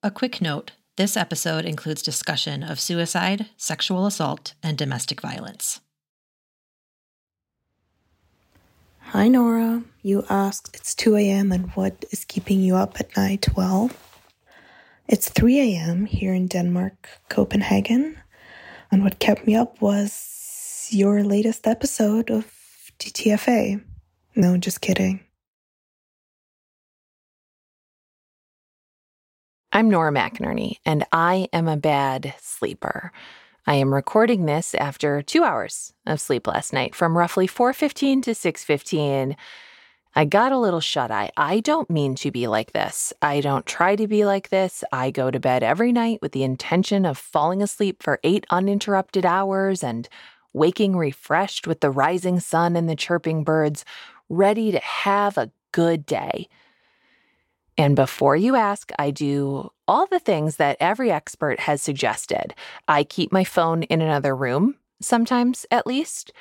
A quick note this episode includes discussion of suicide, sexual assault, and domestic violence. Hi, Nora. You asked, it's 2 a.m. and what is keeping you up at night? Well, it's 3 a.m. here in Denmark, Copenhagen. And what kept me up was your latest episode of TTFA. No, just kidding. I'm Nora McInerney, and I am a bad sleeper. I am recording this after two hours of sleep last night, from roughly 4:15 to 6:15. I got a little shut eye. I don't mean to be like this. I don't try to be like this. I go to bed every night with the intention of falling asleep for eight uninterrupted hours and waking refreshed with the rising sun and the chirping birds, ready to have a good day. And before you ask, I do all the things that every expert has suggested. I keep my phone in another room, sometimes at least.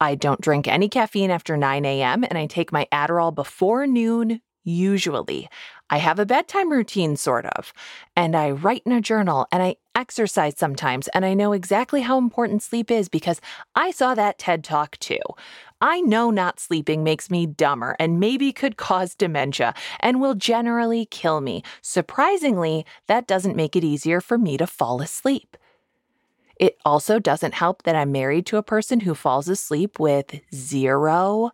I don't drink any caffeine after 9 a.m., and I take my Adderall before noon, usually. I have a bedtime routine, sort of, and I write in a journal and I exercise sometimes, and I know exactly how important sleep is because I saw that TED talk too. I know not sleeping makes me dumber and maybe could cause dementia and will generally kill me. Surprisingly, that doesn't make it easier for me to fall asleep. It also doesn't help that I'm married to a person who falls asleep with zero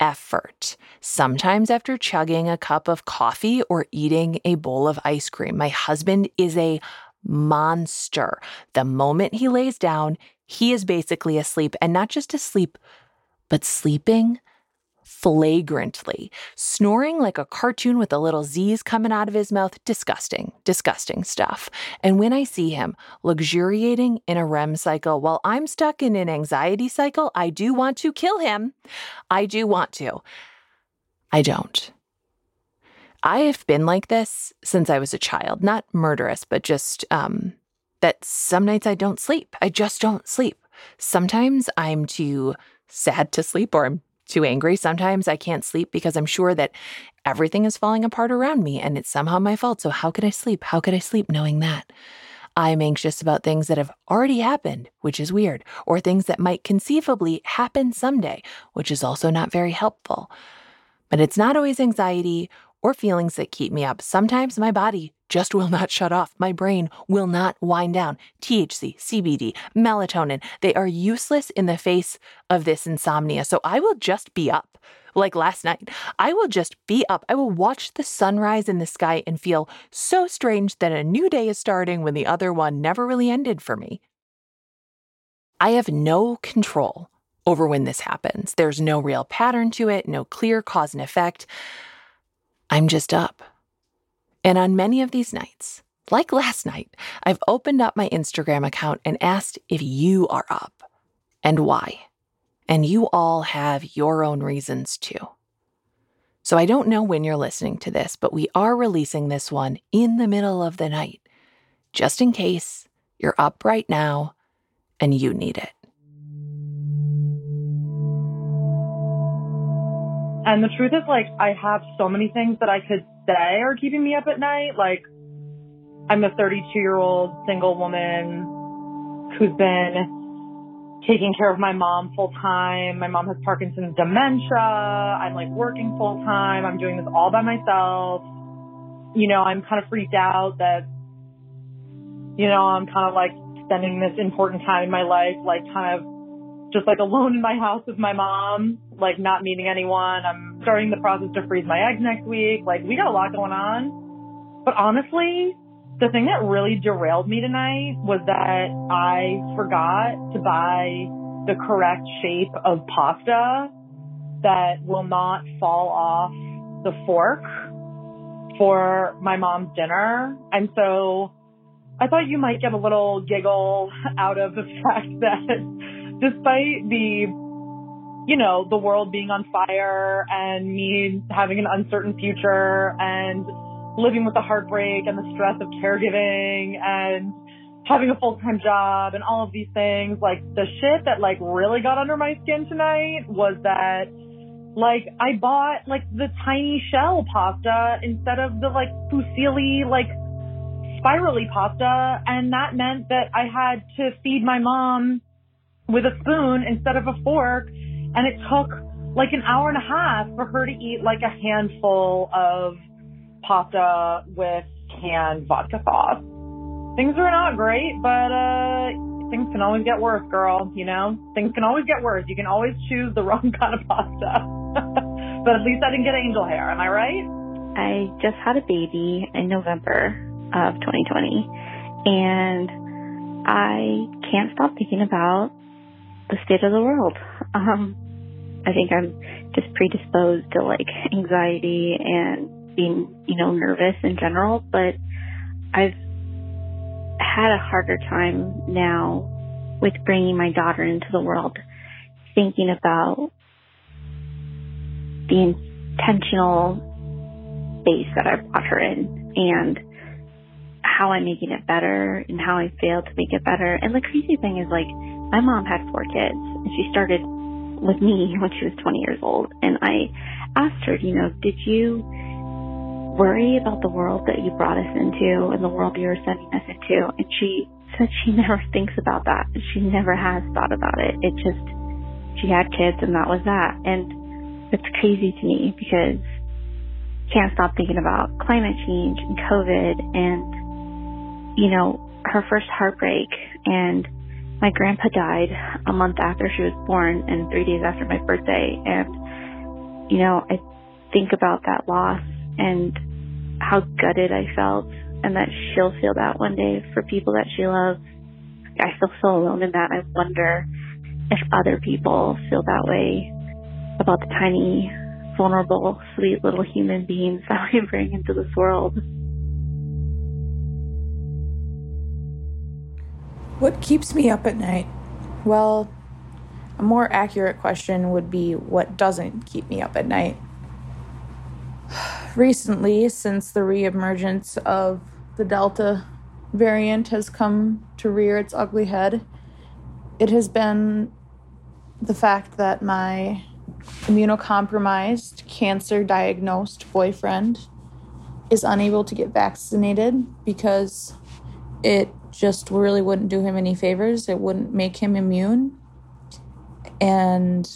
effort. Sometimes after chugging a cup of coffee or eating a bowl of ice cream. My husband is a monster. The moment he lays down, he is basically asleep and not just asleep, but sleeping flagrantly, snoring like a cartoon with the little Z's coming out of his mouth. Disgusting, disgusting stuff. And when I see him luxuriating in a REM cycle while I'm stuck in an anxiety cycle, I do want to kill him. I do want to. I don't. I have been like this since I was a child, not murderous, but just um, that some nights I don't sleep. I just don't sleep. Sometimes I'm too sad to sleep or I'm too angry. Sometimes I can't sleep because I'm sure that everything is falling apart around me and it's somehow my fault. So, how could I sleep? How could I sleep knowing that? I'm anxious about things that have already happened, which is weird, or things that might conceivably happen someday, which is also not very helpful. But it's not always anxiety or feelings that keep me up. Sometimes my body just will not shut off. My brain will not wind down. THC, CBD, melatonin, they are useless in the face of this insomnia. So I will just be up. Like last night, I will just be up. I will watch the sunrise in the sky and feel so strange that a new day is starting when the other one never really ended for me. I have no control over when this happens. There's no real pattern to it, no clear cause and effect. I'm just up. And on many of these nights, like last night, I've opened up my Instagram account and asked if you are up and why. And you all have your own reasons too. So I don't know when you're listening to this, but we are releasing this one in the middle of the night, just in case you're up right now and you need it. And the truth is, like, I have so many things that I could say are keeping me up at night. Like, I'm a 32 year old single woman who's been taking care of my mom full time. My mom has Parkinson's dementia. I'm like working full time. I'm doing this all by myself. You know, I'm kind of freaked out that, you know, I'm kind of like spending this important time in my life, like kind of just like alone in my house with my mom, like not meeting anyone. I'm starting the process to freeze my eggs next week. Like we got a lot going on. But honestly, the thing that really derailed me tonight was that I forgot to buy the correct shape of pasta that will not fall off the fork for my mom's dinner. And so I thought you might get a little giggle out of the fact that despite the, you know, the world being on fire and me having an uncertain future and living with the heartbreak and the stress of caregiving and having a full-time job and all of these things, like the shit that like really got under my skin tonight was that like I bought like the tiny shell pasta instead of the like fusilli like spirally pasta, and that meant that I had to feed my mom with a spoon instead of a fork, and it took like an hour and a half for her to eat like a handful of pasta with canned vodka sauce. Things are not great, but uh things can always get worse, girl, you know? Things can always get worse. You can always choose the wrong kind of pasta. but at least I didn't get angel hair, am I right? I just had a baby in November of 2020 and I can't stop thinking about the state of the world. Um, I think I'm just predisposed to like anxiety and being, you know, nervous in general, but I've had a harder time now with bringing my daughter into the world, thinking about the intentional space that I brought her in and how I'm making it better and how I failed to make it better. And the crazy thing is like, my mom had four kids and she started with me when she was 20 years old. And I asked her, you know, did you worry about the world that you brought us into and the world you were sending us into? And she said she never thinks about that. She never has thought about it. It just, she had kids and that was that. And it's crazy to me because can't stop thinking about climate change and COVID and, you know, her first heartbreak and my grandpa died a month after she was born and three days after my birthday. And, you know, I think about that loss and how gutted I felt and that she'll feel that one day for people that she loves. I feel alone in that. I wonder if other people feel that way about the tiny, vulnerable, sweet little human beings that we bring into this world. What keeps me up at night? Well, a more accurate question would be what doesn't keep me up at night? Recently, since the reemergence of the Delta variant has come to rear its ugly head, it has been the fact that my immunocompromised, cancer diagnosed boyfriend is unable to get vaccinated because it just really wouldn't do him any favors. It wouldn't make him immune. And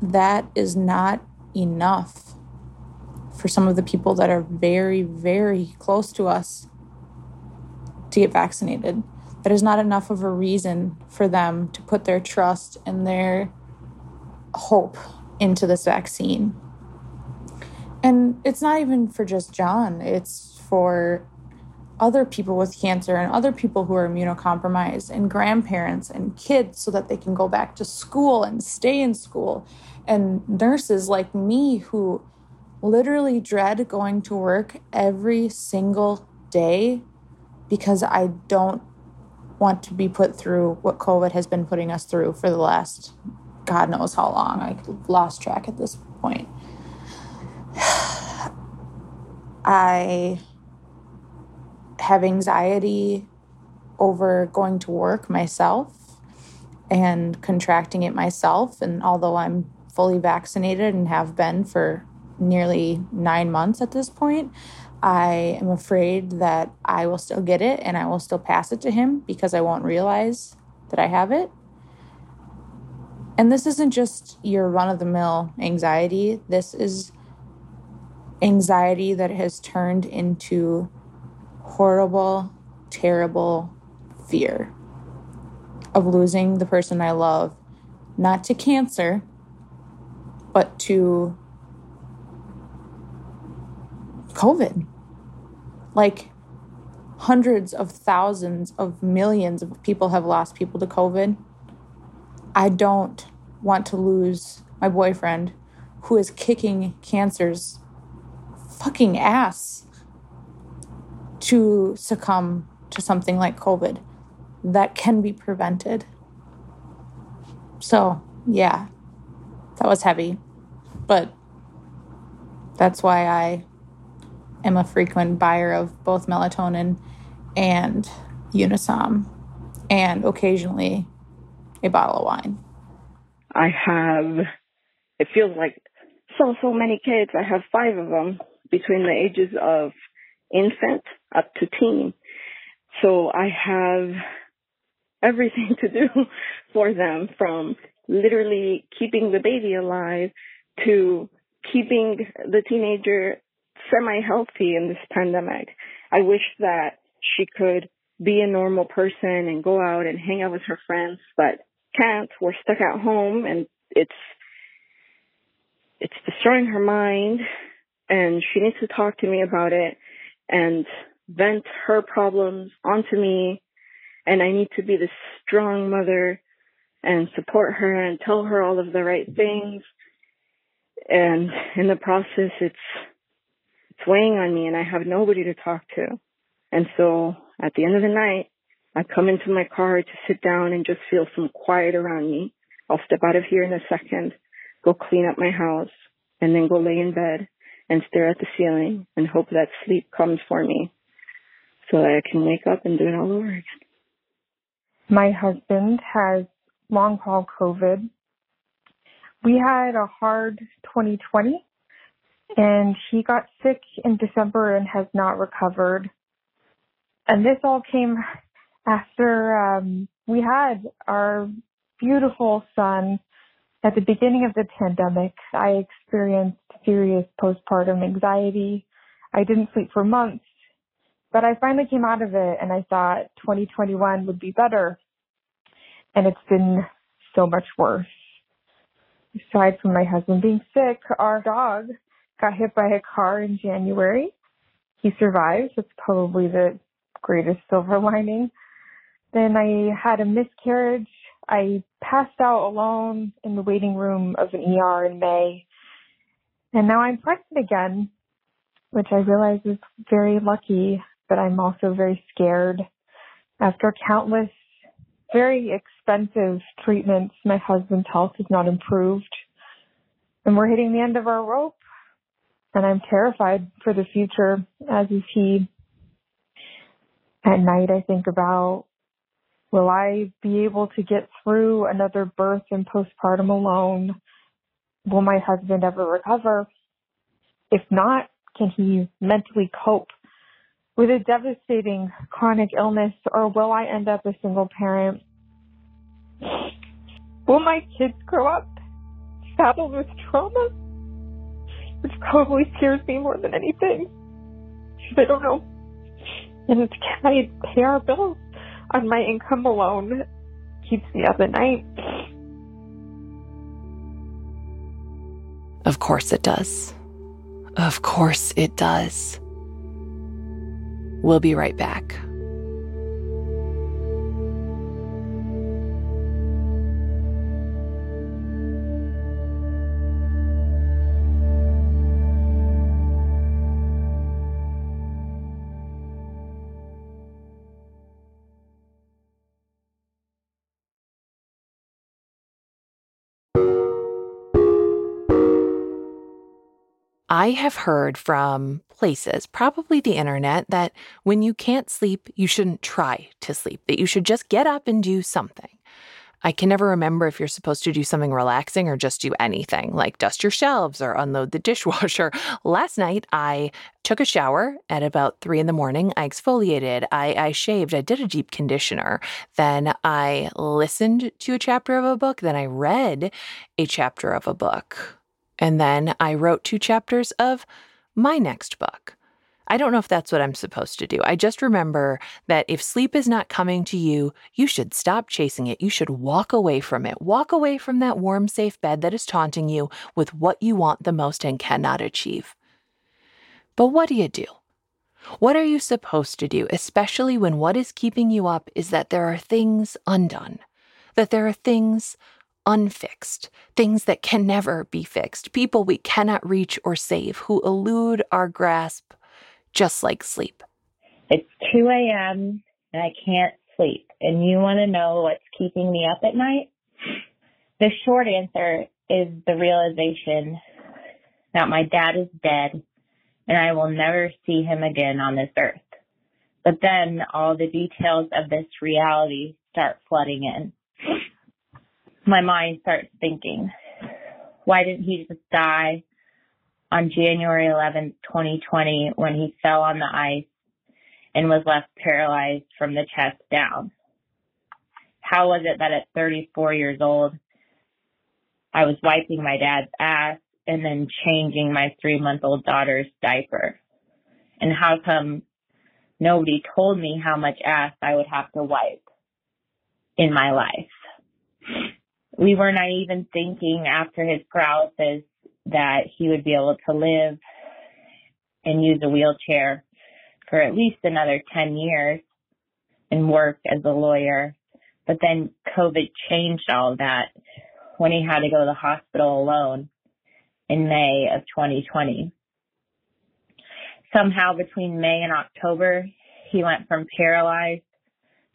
that is not enough for some of the people that are very, very close to us to get vaccinated. That is not enough of a reason for them to put their trust and their hope into this vaccine. And it's not even for just John, it's for other people with cancer and other people who are immunocompromised and grandparents and kids so that they can go back to school and stay in school and nurses like me who literally dread going to work every single day because I don't want to be put through what COVID has been putting us through for the last God knows how long. I lost track at this point. I have anxiety over going to work myself and contracting it myself. And although I'm fully vaccinated and have been for nearly nine months at this point, I am afraid that I will still get it and I will still pass it to him because I won't realize that I have it. And this isn't just your run of the mill anxiety, this is anxiety that has turned into horrible, terrible fear of losing the person I love, not to cancer, but to COVID. Like hundreds of thousands of millions of people have lost people to COVID. I don't want to lose my boyfriend who is kicking cancer's fucking ass to succumb to something like COVID that can be prevented. So, yeah, that was heavy. But that's why I am a frequent buyer of both melatonin and Unisom, and occasionally a bottle of wine. I have, it feels like so, so many kids. I have five of them between the ages of infant up to teen. So I have everything to do for them from literally keeping the baby alive to keeping the teenager semi healthy in this pandemic. I wish that she could be a normal person and go out and hang out with her friends, but can't. We're stuck at home and it's it's destroying her mind and she needs to talk to me about it and vent her problems onto me and I need to be this strong mother and support her and tell her all of the right things and in the process it's it's weighing on me and I have nobody to talk to. And so at the end of the night, I come into my car to sit down and just feel some quiet around me. I'll step out of here in a second, go clean up my house, and then go lay in bed and stare at the ceiling and hope that sleep comes for me so that I can wake up and do it all over again. My husband has long haul COVID. We had a hard 2020 and he got sick in December and has not recovered. And this all came after um, we had our beautiful son at the beginning of the pandemic. I experienced serious postpartum anxiety. I didn't sleep for months, but I finally came out of it and I thought 2021 would be better. And it's been so much worse. Aside from my husband being sick, our dog got hit by a car in January. He survived. It's probably the greatest silver lining. Then I had a miscarriage. I passed out alone in the waiting room of an ER in May. And now I'm pregnant again, which I realize is very lucky, but I'm also very scared. After countless very expensive treatments, my husband's health has not improved. And we're hitting the end of our rope and I'm terrified for the future, as is he. At night, I think about will I be able to get through another birth and postpartum alone? Will my husband ever recover? If not, can he mentally cope with a devastating chronic illness, or will I end up a single parent? Will my kids grow up saddled with trauma? which probably scares me more than anything. I don't know. And can I pay our bills on my income alone? Keeps me up at night. Of course it does. Of course it does. We'll be right back. I have heard from places, probably the internet, that when you can't sleep, you shouldn't try to sleep, that you should just get up and do something. I can never remember if you're supposed to do something relaxing or just do anything, like dust your shelves or unload the dishwasher. Last night, I took a shower at about three in the morning. I exfoliated, I, I shaved, I did a deep conditioner. Then I listened to a chapter of a book. Then I read a chapter of a book. And then I wrote two chapters of my next book. I don't know if that's what I'm supposed to do. I just remember that if sleep is not coming to you, you should stop chasing it. You should walk away from it. Walk away from that warm, safe bed that is taunting you with what you want the most and cannot achieve. But what do you do? What are you supposed to do, especially when what is keeping you up is that there are things undone, that there are things unfixed, things that can never be fixed, people we cannot reach or save who elude our grasp, just like sleep. It's 2 a.m. and I can't sleep, and you want to know what's keeping me up at night? The short answer is the realization that my dad is dead and I will never see him again on this earth. But then all the details of this reality start flooding in my mind starts thinking, why didn't he just die on January 11th, 2020 when he fell on the ice and was left paralyzed from the chest down. How was it that at 34 years old, I was wiping my dad's ass and then changing my three month old daughter's diaper? And how come nobody told me how much ass I would have to wipe in my life? We were not even thinking after his paralysis that he would be able to live and use a wheelchair for at least another 10 years and work as a lawyer. But then COVID changed all of that when he had to go to the hospital alone in May of 2020. Somehow between May and October, he went from paralyzed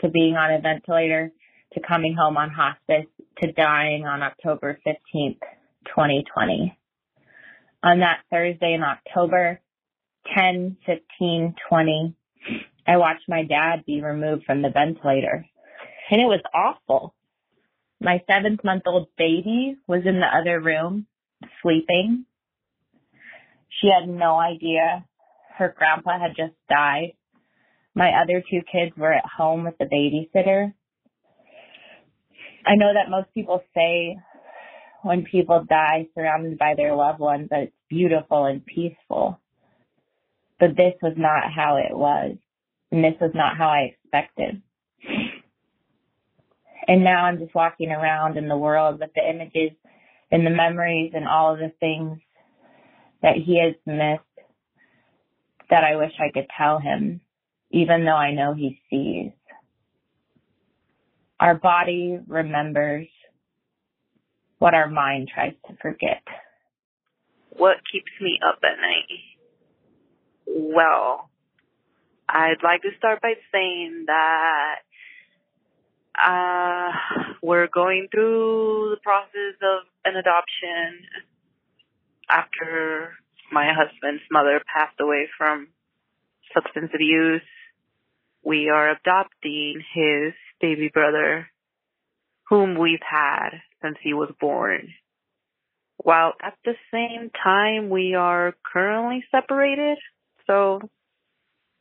to being on a ventilator to coming home on hospice to dying on October 15th, 2020. On that Thursday in October, 10, 15, 20, I watched my dad be removed from the ventilator. And it was awful. My seventh month old baby was in the other room sleeping. She had no idea her grandpa had just died. My other two kids were at home with the babysitter. I know that most people say when people die surrounded by their loved ones that it's beautiful and peaceful. But this was not how it was. And this was not how I expected. And now I'm just walking around in the world with the images and the memories and all of the things that he has missed that I wish I could tell him, even though I know he sees. Our body remembers what our mind tries to forget. What keeps me up at night? Well, I'd like to start by saying that uh, we're going through the process of an adoption after my husband's mother passed away from substance abuse. We are adopting his baby brother, whom we've had since he was born. While at the same time, we are currently separated. So,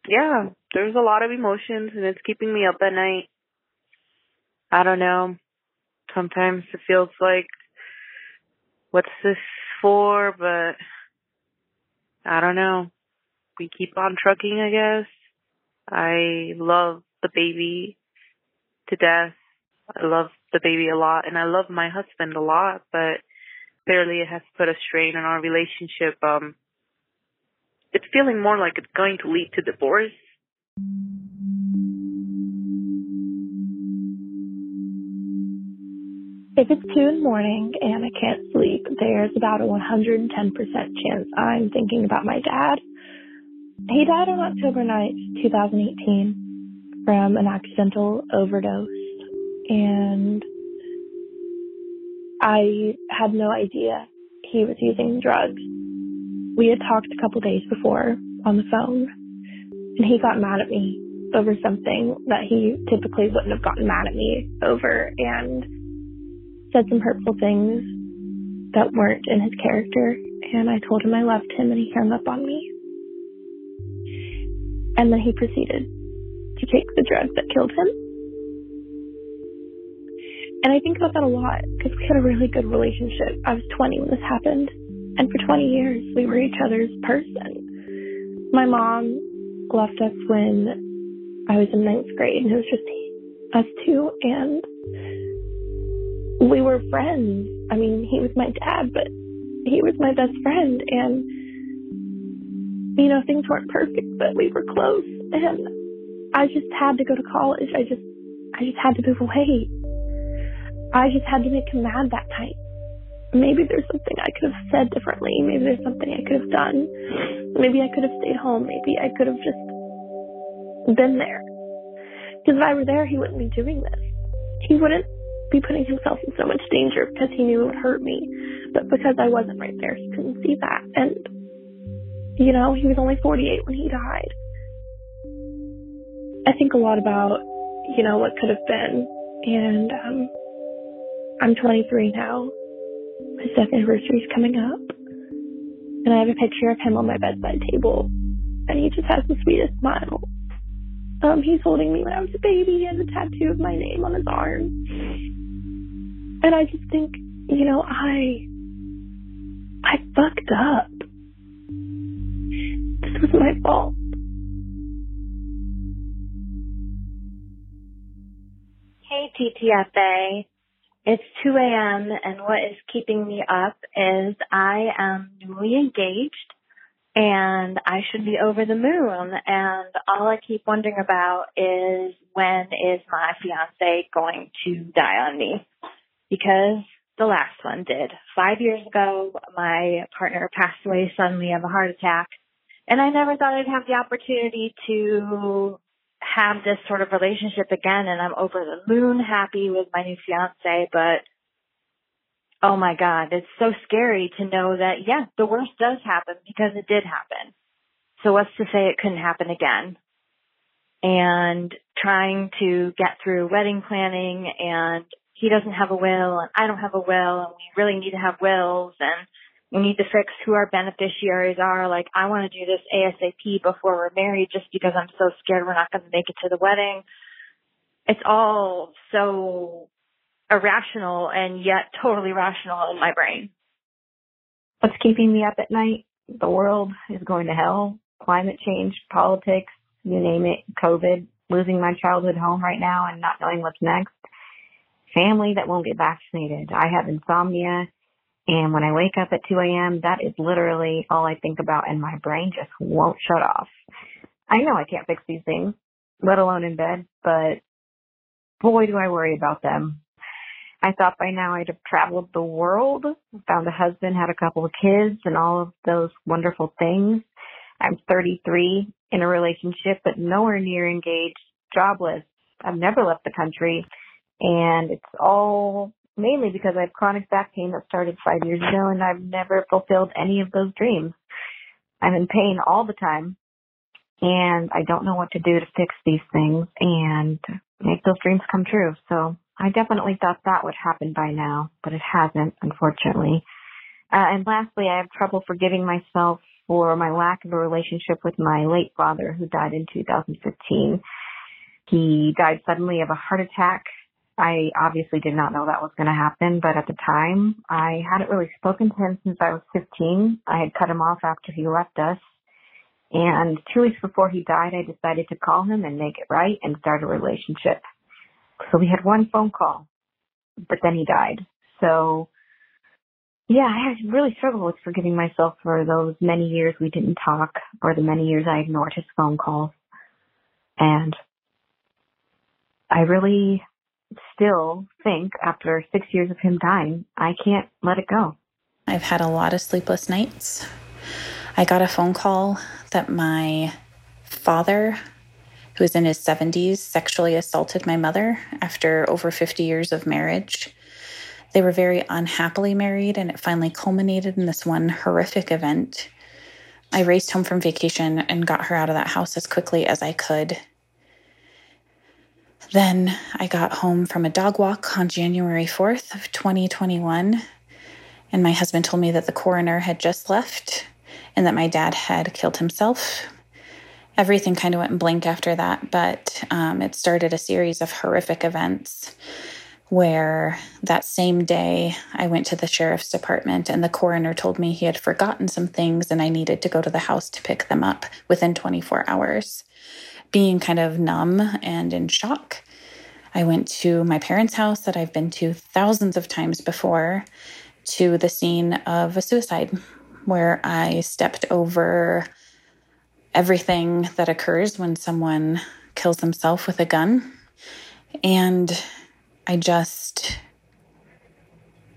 yeah, there's a lot of emotions and it's keeping me up at night. I don't know. Sometimes it feels like, what's this for? But I don't know. We keep on trucking, I guess. I love the baby to death. I love the baby a lot and I love my husband a lot, but clearly it has put a strain on our relationship. Um, it's feeling more like it's going to lead to divorce. If it's 2 in the morning and I can't sleep, there's about a 110% chance I'm thinking about my dad. He died on October 9th, 2018 from an accidental overdose and I had no idea he was using drugs. We had talked a couple days before on the phone, and he got mad at me over something that he typically wouldn't have gotten mad at me over and said some hurtful things that weren't in his character. And I told him I loved him, and he hung up on me. And then he proceeded to take the drug that killed him. And I think about that a lot because we had a really good relationship. I was 20 when this happened. And for 20 years, we were each other's person. My mom left us when I was in ninth grade and it was just us two. And we were friends. I mean, he was my dad, but he was my best friend. And, you know, things weren't perfect, but we were close. And I just had to go to college. I just, I just had to move away. I just had to make him mad that night. Maybe there's something I could have said differently. Maybe there's something I could have done. Maybe I could have stayed home. Maybe I could have just been there. Because if I were there, he wouldn't be doing this. He wouldn't be putting himself in so much danger because he knew it would hurt me. But because I wasn't right there, he couldn't see that. And, you know, he was only 48 when he died. I think a lot about, you know, what could have been. And, um, I'm 23 now. My death anniversary is coming up. And I have a picture of him on my bedside table. And he just has the sweetest smile. Um, he's holding me when I was a baby. He has a tattoo of my name on his arm. And I just think, you know, I I fucked up. This was my fault. TTFA. It's 2 a.m. and what is keeping me up is I am newly engaged and I should be over the moon. And all I keep wondering about is when is my fiance going to die on me? Because the last one did. Five years ago, my partner passed away suddenly of a heart attack. And I never thought I'd have the opportunity to have this sort of relationship again. And I'm over the moon happy with my new fiance, but oh my God, it's so scary to know that, yeah, the worst does happen because it did happen. So what's to say it couldn't happen again? And trying to get through wedding planning and he doesn't have a will and I don't have a will and we really need to have wills and we need to fix who our beneficiaries are. Like I want to do this ASAP before we're married just because I'm so scared we're not going to make it to the wedding. It's all so irrational and yet totally rational in my brain. What's keeping me up at night? The world is going to hell. Climate change, politics, you name it, COVID, losing my childhood home right now and not knowing what's next. Family that won't get vaccinated. I have insomnia and when I wake up at 2 a.m., that is literally all I think about and my brain just won't shut off. I know I can't fix these things, let alone in bed, but boy do I worry about them. I thought by now I'd have traveled the world, found a husband, had a couple of kids, and all of those wonderful things. I'm 33 in a relationship, but nowhere near engaged, jobless. I've never left the country, and it's all mainly because I have chronic back pain that started five years ago, and I've never fulfilled any of those dreams. I'm in pain all the time, and I don't know what to do to fix these things and make those dreams come true. So I definitely thought that would happen by now, but it hasn't, unfortunately. Uh, and lastly, I have trouble forgiving myself for my lack of a relationship with my late father who died in 2015. He died suddenly of a heart attack. I obviously did not know that was going to happen, but at the time, I hadn't really spoken to him since I was 15. I had cut him off after he left us. And two weeks before he died, I decided to call him and make it right and start a relationship. So we had one phone call, but then he died. So yeah, I really struggled with forgiving myself for those many years we didn't talk or the many years I ignored his phone calls. And I really still think after six years of him dying, I can't let it go. I've had a lot of sleepless nights. I got a phone call that my father who was in his 70s, sexually assaulted my mother after over 50 years of marriage. They were very unhappily married, and it finally culminated in this one horrific event. I raced home from vacation and got her out of that house as quickly as I could. Then I got home from a dog walk on January 4th of 2021, and my husband told me that the coroner had just left and that my dad had killed himself everything kind of went blank after that, but um, it started a series of horrific events where that same day I went to the sheriff's department and the coroner told me he had forgotten some things and I needed to go to the house to pick them up within 24 hours. Being kind of numb and in shock, I went to my parents' house that I've been to thousands of times before to the scene of a suicide where I stepped over everything that occurs when someone kills themselves with a gun. And I just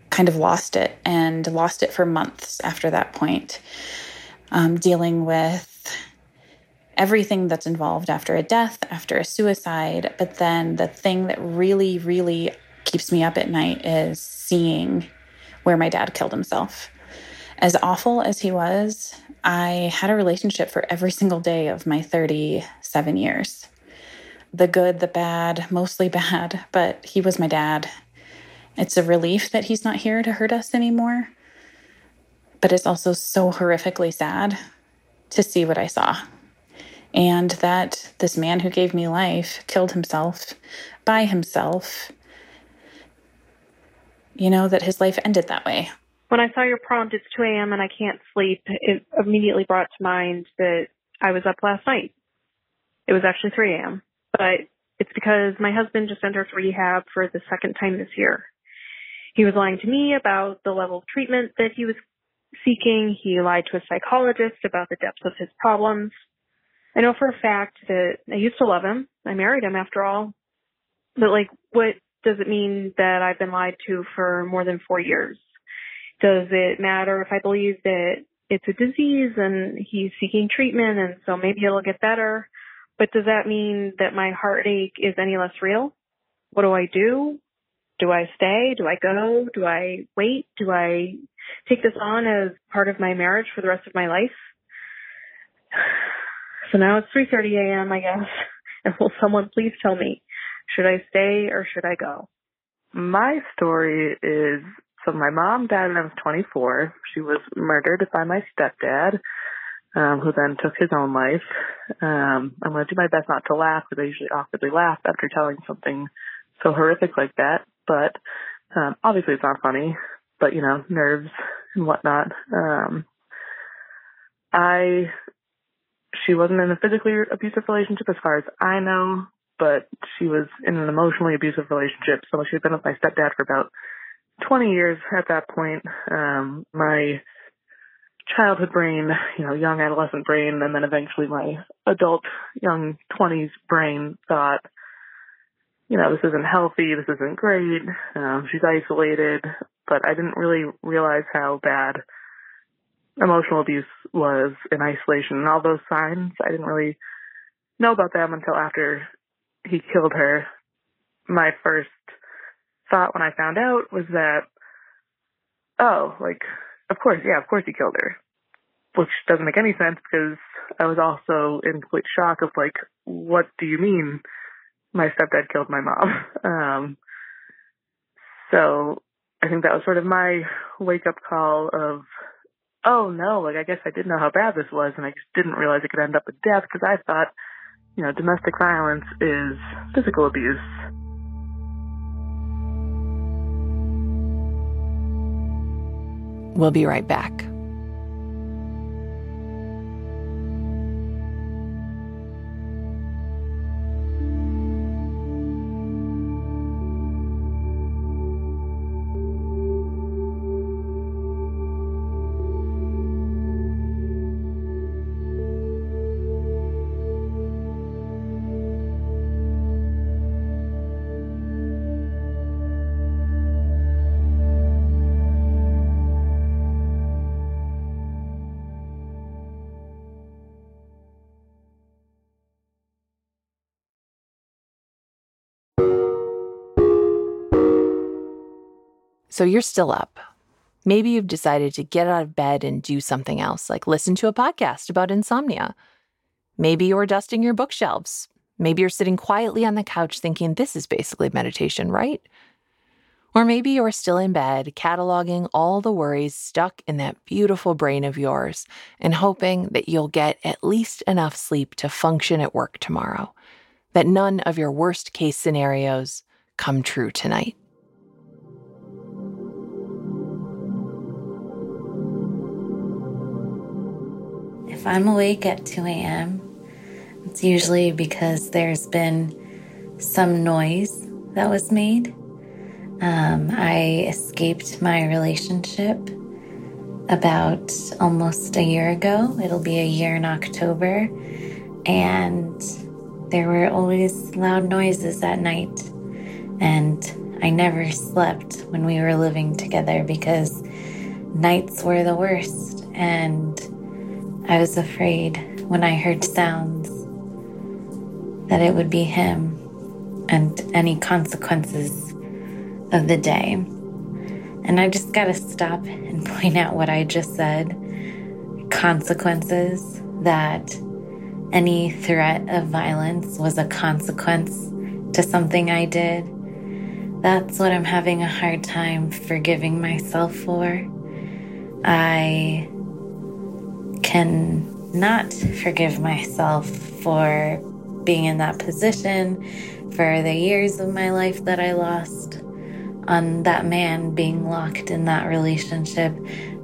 kind of lost it and lost it for months after that point, um, dealing with everything that's involved after a death, after a suicide. But then the thing that really, really keeps me up at night is seeing where my dad killed himself. As awful as he was, I had a relationship for every single day of my 37 years. The good, the bad, mostly bad, but he was my dad. It's a relief that he's not here to hurt us anymore. But it's also so horrifically sad to see what I saw. And that this man who gave me life killed himself by himself. You know, that his life ended that way. When I saw your prompt, it's 2 a.m. and I can't sleep, it immediately brought to mind that I was up last night. It was actually 3 a.m. But it's because my husband just entered rehab for the second time this year. He was lying to me about the level of treatment that he was seeking. He lied to a psychologist about the depth of his problems. I know for a fact that I used to love him. I married him after all. But like, what does it mean that I've been lied to for more than four years? Does it matter if I believe that it's a disease and he's seeking treatment and so maybe it'll get better? But does that mean that my heartache is any less real? What do I do? Do I stay? Do I go? Do I wait? Do I take this on as part of my marriage for the rest of my life? So now it's 3:30 a.m. I guess. And will someone please tell me, should I stay or should I go? My story is so my mom died when I was 24. She was murdered by my stepdad, um, who then took his own life. Um, I'm going to do my best not to laugh because I usually awkwardly laugh after telling something so horrific like that. But um, obviously it's not funny. But you know, nerves and whatnot. Um, I she wasn't in a physically abusive relationship as far as I know, but she was in an emotionally abusive relationship. So she had been with my stepdad for about 20 years at that point. Um, my childhood brain, you know, young adolescent brain, and then eventually my adult young 20s brain thought, you know, this isn't healthy, this isn't great, um, she's isolated, but I didn't really realize how bad emotional abuse was in isolation and all those signs. I didn't really know about them until after he killed her. My first thought when I found out was that, oh, like, of course, yeah, of course he killed her. Which doesn't make any sense because I was also in complete shock of like, what do you mean my stepdad killed my mom? Um, so I think that was sort of my wake up call of oh no, like I guess I didn't know how bad this was, and I just didn't realize it could end up with death because I thought, you know, domestic violence is physical abuse. We'll be right back. So you're still up. Maybe you've decided to get out of bed and do something else, like listen to a podcast about insomnia. Maybe you're dusting your bookshelves. Maybe you're sitting quietly on the couch thinking this is basically meditation, right? Or maybe you're still in bed, cataloging all the worries stuck in that beautiful brain of yours and hoping that you'll get at least enough sleep to function at work tomorrow, that none of your worst case scenarios come true tonight. I'm awake at 2 a.m., it's usually because there's been some noise that was made. Um, I escaped my relationship about almost a year ago. It'll be a year in October. And there were always loud noises at night. And I never slept when we were living together because nights were the worst. And I was afraid when I heard sounds that it would be him and any consequences of the day. And I just got to stop and point out what I just said consequences, that any threat of violence was a consequence to something I did. That's what I'm having a hard time forgiving myself for. I can not forgive myself for being in that position, for the years of my life that I lost, on that man being locked in that relationship,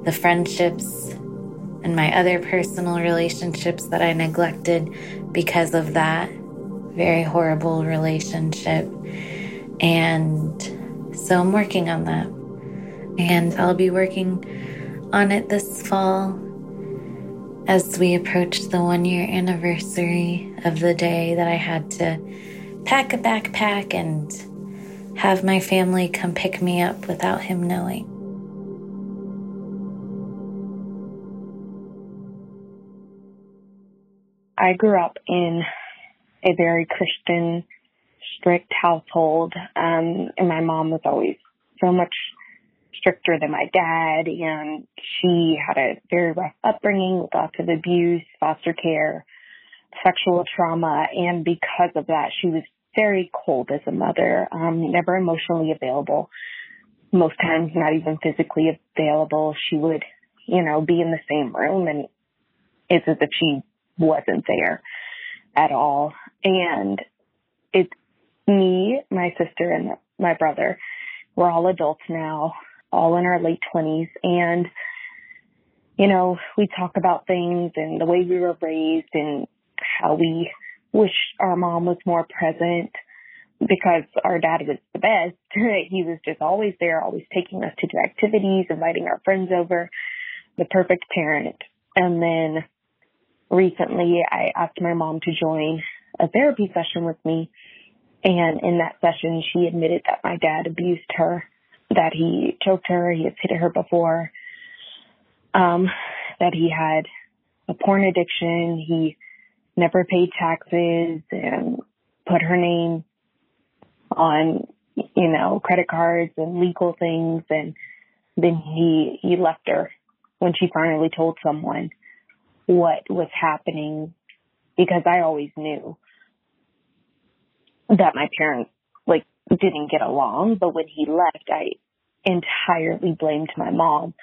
the friendships and my other personal relationships that I neglected because of that very horrible relationship. And so I'm working on that. And I'll be working on it this fall as we approached the one year anniversary of the day that I had to pack a backpack and have my family come pick me up without him knowing. I grew up in a very Christian, strict household, um, and my mom was always so much stricter than my dad, and she had a very rough upbringing with lots of abuse, foster care, sexual trauma, and because of that, she was very cold as a mother, um, never emotionally available. Most times, not even physically available. She would, you know, be in the same room, and it's as if she wasn't there at all. And it's me, my sister, and my brother. We're all adults now, all in our late 20s. And, you know, we talk about things and the way we were raised and how we wish our mom was more present because our dad was the best. he was just always there, always taking us to do activities, inviting our friends over, the perfect parent. And then recently I asked my mom to join a therapy session with me. And in that session, she admitted that my dad abused her, that he choked her, he had hit her before, um, that he had a porn addiction, he never paid taxes and put her name on, you know, credit cards and legal things. And then he, he left her when she finally told someone what was happening because I always knew that my parents like didn't get along, but when he left, I entirely blamed my mom,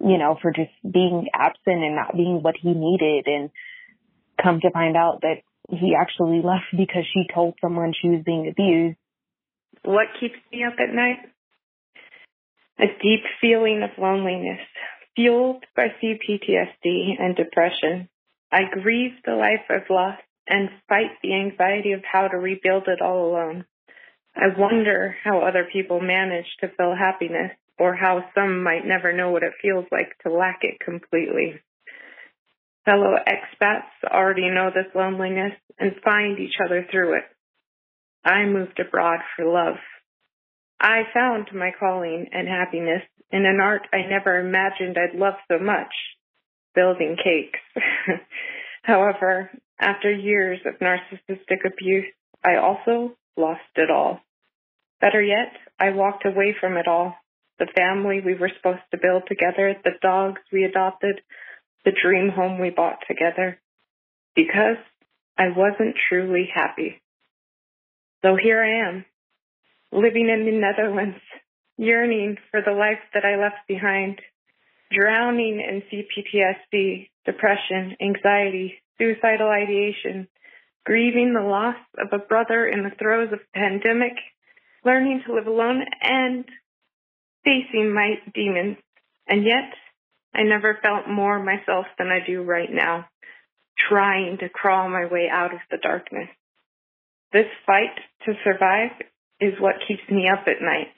you know, for just being absent and not being what he needed and come to find out that he actually left because she told someone she was being abused. What keeps me up at night? A deep feeling of loneliness, fueled by CPTSD and depression. I grieve the life I've lost and fight the anxiety of how to rebuild it all alone. I wonder how other people manage to feel happiness or how some might never know what it feels like to lack it completely. Fellow expats already know this loneliness and find each other through it. I moved abroad for love. I found my calling and happiness in an art I never imagined I'd love so much, building cakes. However, after years of narcissistic abuse, I also lost it all. Better yet, I walked away from it all. The family we were supposed to build together, the dogs we adopted, the dream home we bought together. Because I wasn't truly happy. So here I am, living in the Netherlands, yearning for the life that I left behind, drowning in CPTSD, depression, anxiety, suicidal ideation, grieving the loss of a brother in the throes of pandemic, learning to live alone, and facing my demons. And yet, I never felt more myself than I do right now, trying to crawl my way out of the darkness. This fight to survive is what keeps me up at night.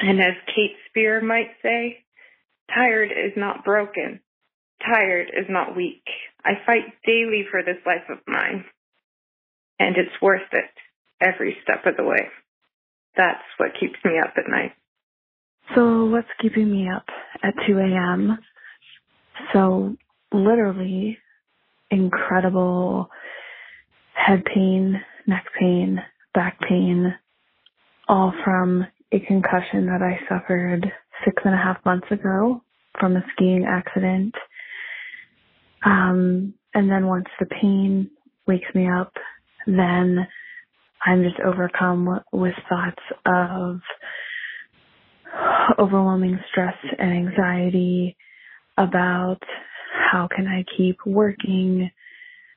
And as Kate Spear might say, tired is not broken. Tired is not weak. I fight daily for this life of mine. And it's worth it every step of the way. That's what keeps me up at night. So what's keeping me up at 2 a.m.? So literally incredible head pain, neck pain, back pain, all from a concussion that I suffered six and a half months ago from a skiing accident. Um, and then once the pain wakes me up, then I'm just overcome with thoughts of overwhelming stress and anxiety about how can I keep working?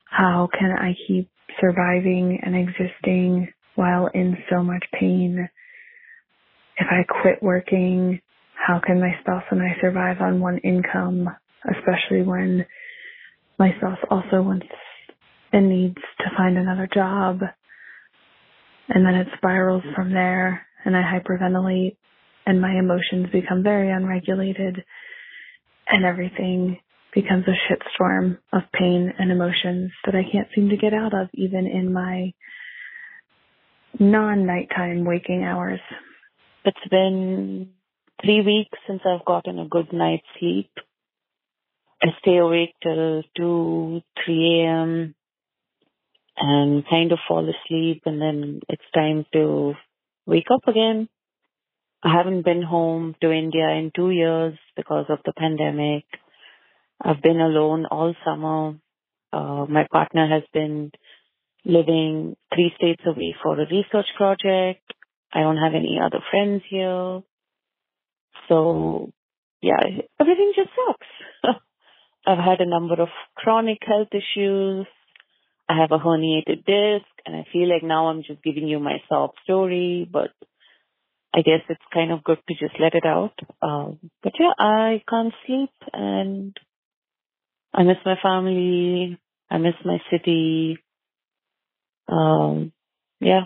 How can I keep surviving and existing while in so much pain? If I quit working, how can my spouse and I survive on one income, especially when my spouse also wants and needs to find another job? And then it spirals from there and I hyperventilate and my emotions become very unregulated and everything becomes a shitstorm of pain and emotions that I can't seem to get out of even in my non nighttime waking hours. It's been three weeks since I've gotten a good night's sleep. I stay awake till 2, 3 a.m. and kind of fall asleep and then it's time to wake up again. I haven't been home to India in two years because of the pandemic. I've been alone all summer. Uh, my partner has been living three states away for a research project. I don't have any other friends here. So yeah, everything just sucks. I've had a number of chronic health issues. I have a herniated disc and I feel like now I'm just giving you my sob story, but I guess it's kind of good to just let it out. Um, but yeah, I can't sleep and I miss my family. I miss my city. Um, yeah,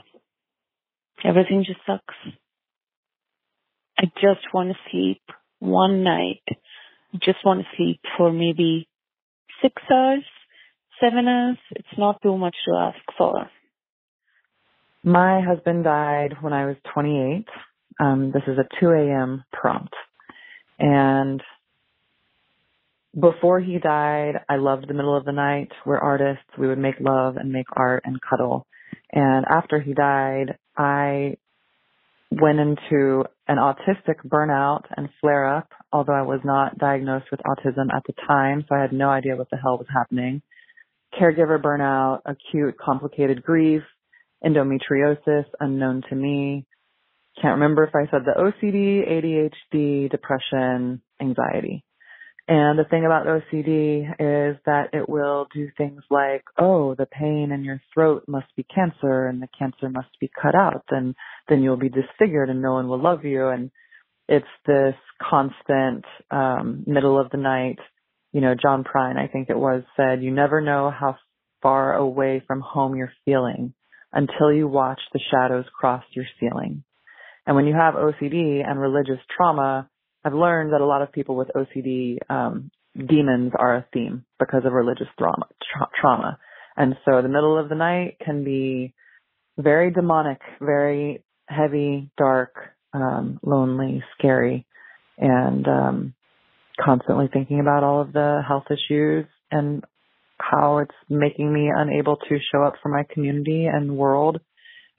everything just sucks. I just want to sleep one night. Just want to sleep for maybe six hours, seven hours. It's not too much to ask for. My husband died when I was 28. Um, this is a 2 a.m. prompt. And before he died, I loved the middle of the night. We're artists. We would make love and make art and cuddle. And after he died, I went into an autistic burnout and flare up, although I was not diagnosed with autism at the time, so I had no idea what the hell was happening. Caregiver burnout, acute complicated grief, endometriosis unknown to me. Can't remember if I said the OCD, ADHD, depression, anxiety. And the thing about OCD is that it will do things like, oh, the pain in your throat must be cancer and the cancer must be cut out and then you'll be disfigured and no one will love you. And it's this constant, um, middle of the night, you know, John Prine, I think it was said, you never know how far away from home you're feeling until you watch the shadows cross your ceiling. And when you have OCD and religious trauma, I've learned that a lot of people with OCD um, demons are a theme because of religious trauma. Tra- trauma, and so the middle of the night can be very demonic, very heavy, dark, um, lonely, scary, and um, constantly thinking about all of the health issues and how it's making me unable to show up for my community and world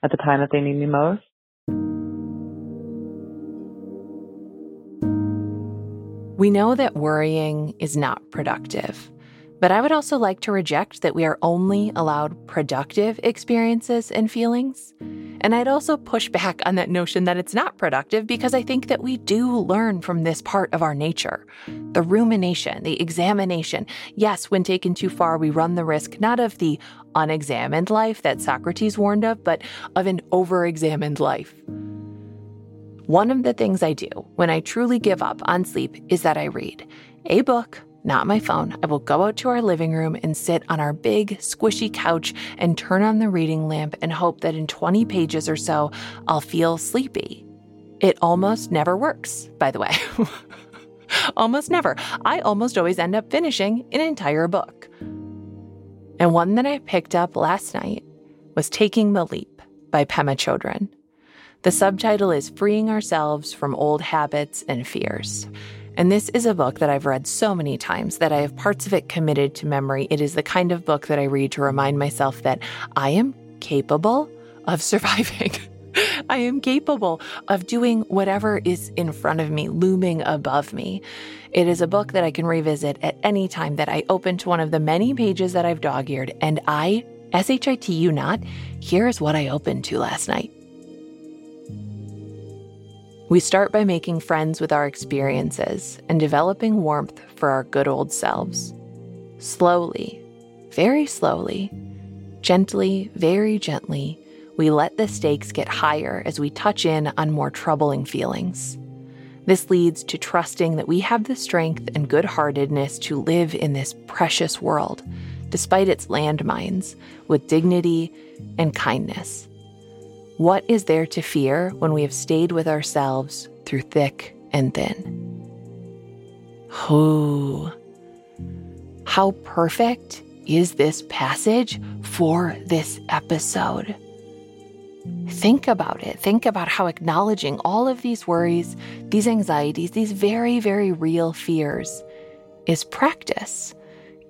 at the time that they need me most. We know that worrying is not productive. But I would also like to reject that we are only allowed productive experiences and feelings. And I'd also push back on that notion that it's not productive because I think that we do learn from this part of our nature. The rumination, the examination. Yes, when taken too far, we run the risk not of the unexamined life that Socrates warned of, but of an over examined life. One of the things I do when I truly give up on sleep is that I read a book, not my phone. I will go out to our living room and sit on our big, squishy couch and turn on the reading lamp and hope that in 20 pages or so, I'll feel sleepy. It almost never works, by the way. almost never. I almost always end up finishing an entire book. And one that I picked up last night was Taking the Leap by Pema Chodron. The subtitle is Freeing Ourselves from Old Habits and Fears. And this is a book that I've read so many times that I have parts of it committed to memory. It is the kind of book that I read to remind myself that I am capable of surviving. I am capable of doing whatever is in front of me, looming above me. It is a book that I can revisit at any time that I open to one of the many pages that I've dog eared, and I, S H I T U not, here's what I opened to last night. We start by making friends with our experiences and developing warmth for our good old selves. Slowly, very slowly, gently, very gently, we let the stakes get higher as we touch in on more troubling feelings. This leads to trusting that we have the strength and good heartedness to live in this precious world, despite its landmines, with dignity and kindness. What is there to fear when we have stayed with ourselves through thick and thin? Who? How perfect is this passage for this episode? Think about it. Think about how acknowledging all of these worries, these anxieties, these very, very real fears is practice.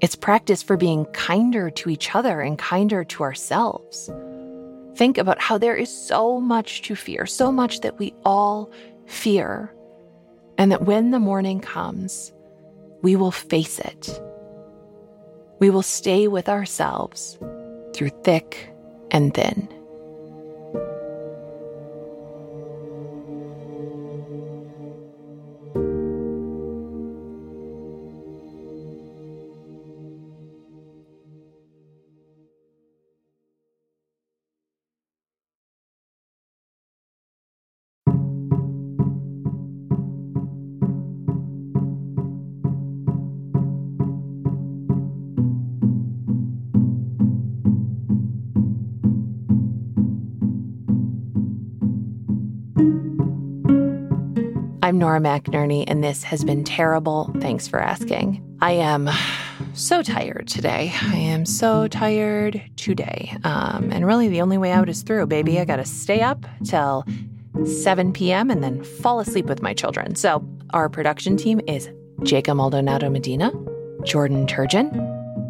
It's practice for being kinder to each other and kinder to ourselves. Think about how there is so much to fear, so much that we all fear, and that when the morning comes, we will face it. We will stay with ourselves through thick and thin. I'm Nora McInerny, and this has been terrible. Thanks for asking. I am so tired today. I am so tired today. Um, and really, the only way out is through, baby. I got to stay up till 7 p.m. and then fall asleep with my children. So, our production team is Jacob Maldonado Medina, Jordan Turgeon,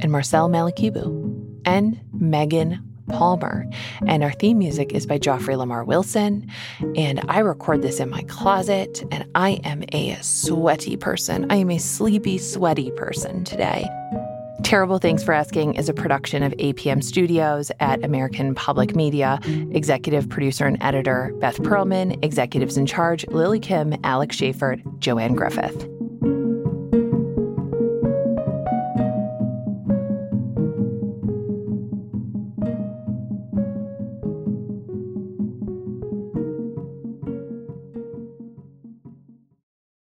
and Marcel Malekebu, and Megan Palmer. And our theme music is by Joffrey Lamar Wilson. And I record this in my closet, and I am a sweaty person. I am a sleepy, sweaty person today. Terrible Thanks for Asking is a production of APM Studios at American Public Media. Executive producer and editor Beth Perlman. Executives in charge Lily Kim, Alex Schaffert, Joanne Griffith.